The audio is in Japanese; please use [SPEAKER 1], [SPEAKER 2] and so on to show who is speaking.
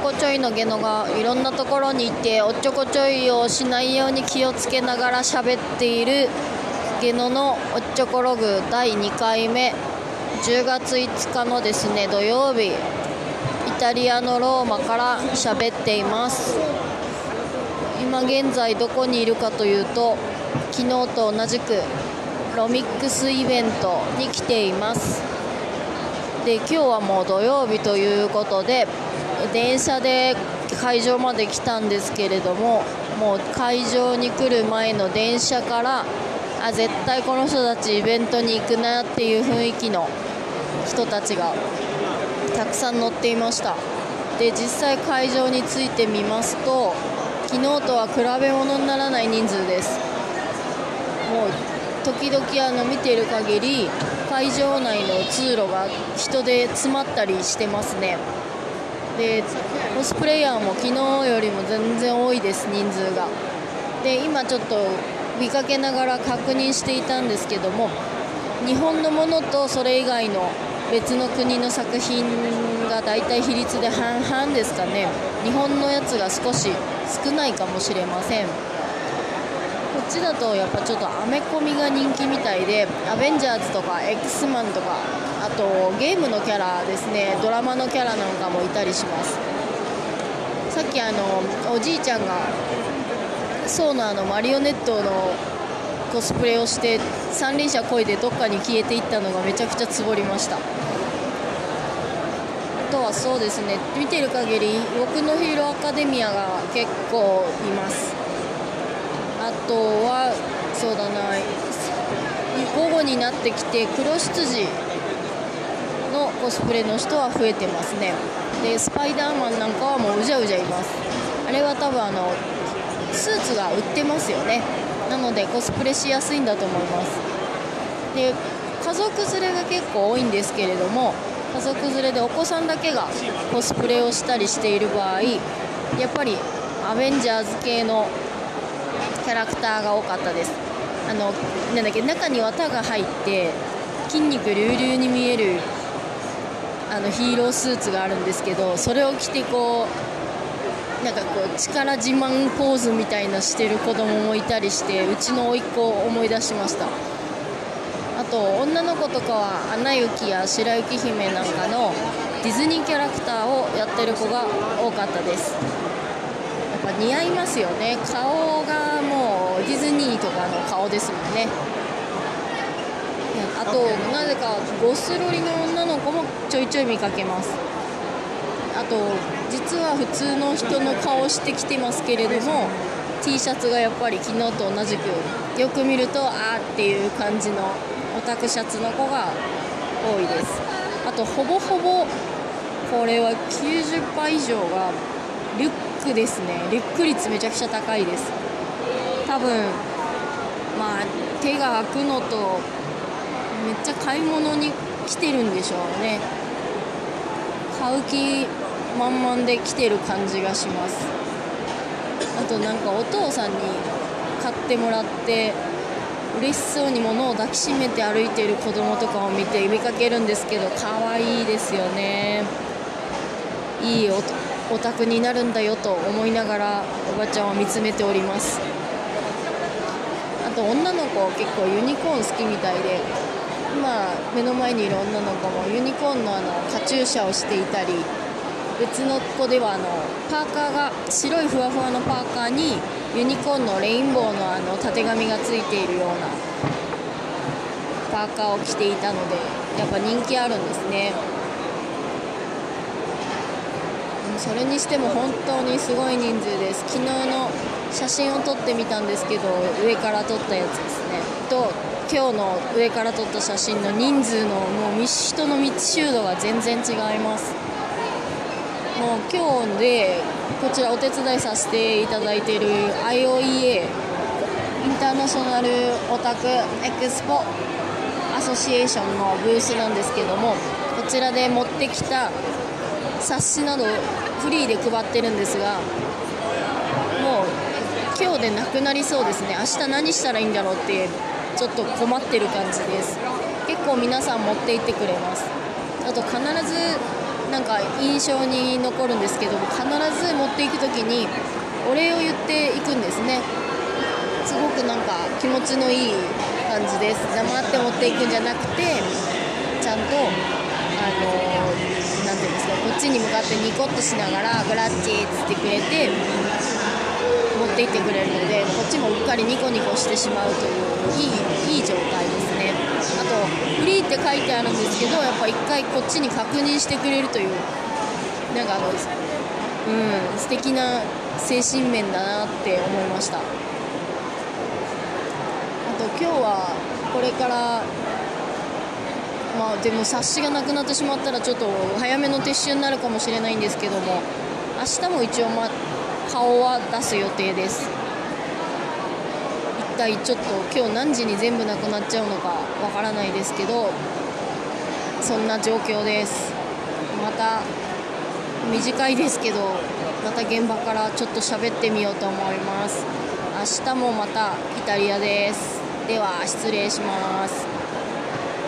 [SPEAKER 1] こちょいのゲノがいろんなところに行っておっちょこちょいをしないように気をつけながら喋っているゲノのおっちょこログ第2回目。10月5日のですね土曜日。イタリアのローマから喋っています。今現在どこにいるかというと昨日と同じくロミックスイベントに来ています。で今日はもう土曜日ということで電車で会場まで来たんですけれどももう会場に来る前の電車からあ絶対この人たちイベントに行くなっていう雰囲気の人たちがたくさん乗っていました。で実際会場に着いてみますと昨日とは比べ物にならない人数です。もう時々あの見ている限り会場内の通路が人で詰まったりしてますね。でコスプレイヤーも昨日よりも全然多いです人数が。で今ちょっと見かけながら確認していたんですけども日本のものとそれ以外の別の国の作品が大体比率で半々ですかね。日本のやつが少し少ないかもしれません。こっちだとやっぱちょっとアメコミが人気みたいでアベンジャーズとか X マンとかとゲームのキャラですね。ドラマのキャラなんかもいたりします。さっきあのおじいちゃんがソーナーのマリオネットのコスプレをして三輪車こいでどっかに消えていったのがめちゃくちゃつぼりました。あとはそうですね見てる限り僕のヒーローアカデミアが結構います。あとはそうだな午後になってきて黒執事コスプレの人は増えてますね。でスパイダーマンなんかはもううじゃうじゃいます。あれは多分あのスーツが売ってますよね。なのでコスプレしやすいんだと思います。で家族連れが結構多いんですけれども家族連れでお子さんだけがコスプレをしたりしている場合やっぱりアベンジャーズ系のキャラクターが多かったです。あのなんだっけ中に綿が入って筋肉隆々に見えるあのヒーロースーツがあるんですけどそれを着てこうなんかこう力自慢ポーズみたいなしてる子供もいたりしてうちの甥っ子を思い出しました。あと女の子とかは「アナ雪」や「白雪姫」なんかのディズニーキャラクターをやってる子が多かったです。やっぱ似合いますよね。顔がもうディズニーとかの顔ですもんね。あとなぜかゴスロリの女の子もちょいちょい見かけます。あと実は普通の人の顔してきてますけれども T シャツがやっぱり昨日と同じくよく見るとあーっていう感じのオタクシャツの子が多いです。あとほぼほぼこれは90%以上がリュックですね。リュック率めちゃくちゃ高いです。多分まあ手が開くのとめっちゃ買い物に来てるんでしょうね。買う気満々で来てる感じがします。あとなんかお父さんに買ってもらって嬉しそうに物を抱きしめて歩いている子供とかを見て見かけるんですけど可愛いですよね。いいオタクになるんだよと思いながらおばちゃんを見つめております。あと女の子結構ユニコーン好きみたいで今目の前にいる女の子もユニコーンのあのカチューシャをしていたり別の子ではあのパーカーが白いふわふわのパーカーにユニコーンのレインボーのあのたてがみがついているようなパーカーを着ていたのでやっぱ人気あるんですね。それにしても本当にすごい人数です。昨日の写真を撮ってみたんですけど上から撮ったやつですね。と今日の上から撮った写真の人数のもう人の密集度が全然違います。もう今日でこちらお手伝いさせていただいている IOEA インターナショナルオタクエクスポアソシエーションのブースなんですけどもこちらで持ってきた冊子などフリーで配ってるんですがもう今日でなくなりそうですね。明日何したらいいんだろうってちょっと困ってる感じです。結構皆さん持って行ってくれます。あと必ずなんか印象に残るんですけど必ず持っていく時にお礼を言っていくんですね。すごくなんか気持ちのいい感じです。黙って持っていくんじゃなくてちゃんとあの何て言うんですかこっちに向かってニコッとしながら「グラッチ」っつってくれてっていってくれるのでこっちもうっかりニコニコしてしまうといういいいい状態ですね。あと「フリー」って書いてあるんですけどやっぱ一回こっちに確認してくれるというなんかあのうん素敵な精神面だなって思いました。あと今日はこれからまあでも冊子がなくなってしまったらちょっと早めの撤収になるかもしれないんですけども明日も一応、ま、顔は出す予定です。一体ちょっと今日何時に全部なくなっちゃうのかわからないですけどそんな状況です。また短いですけどまた現場からちょっと喋ってみようと思います。明日もまたイタリアです。では失礼します。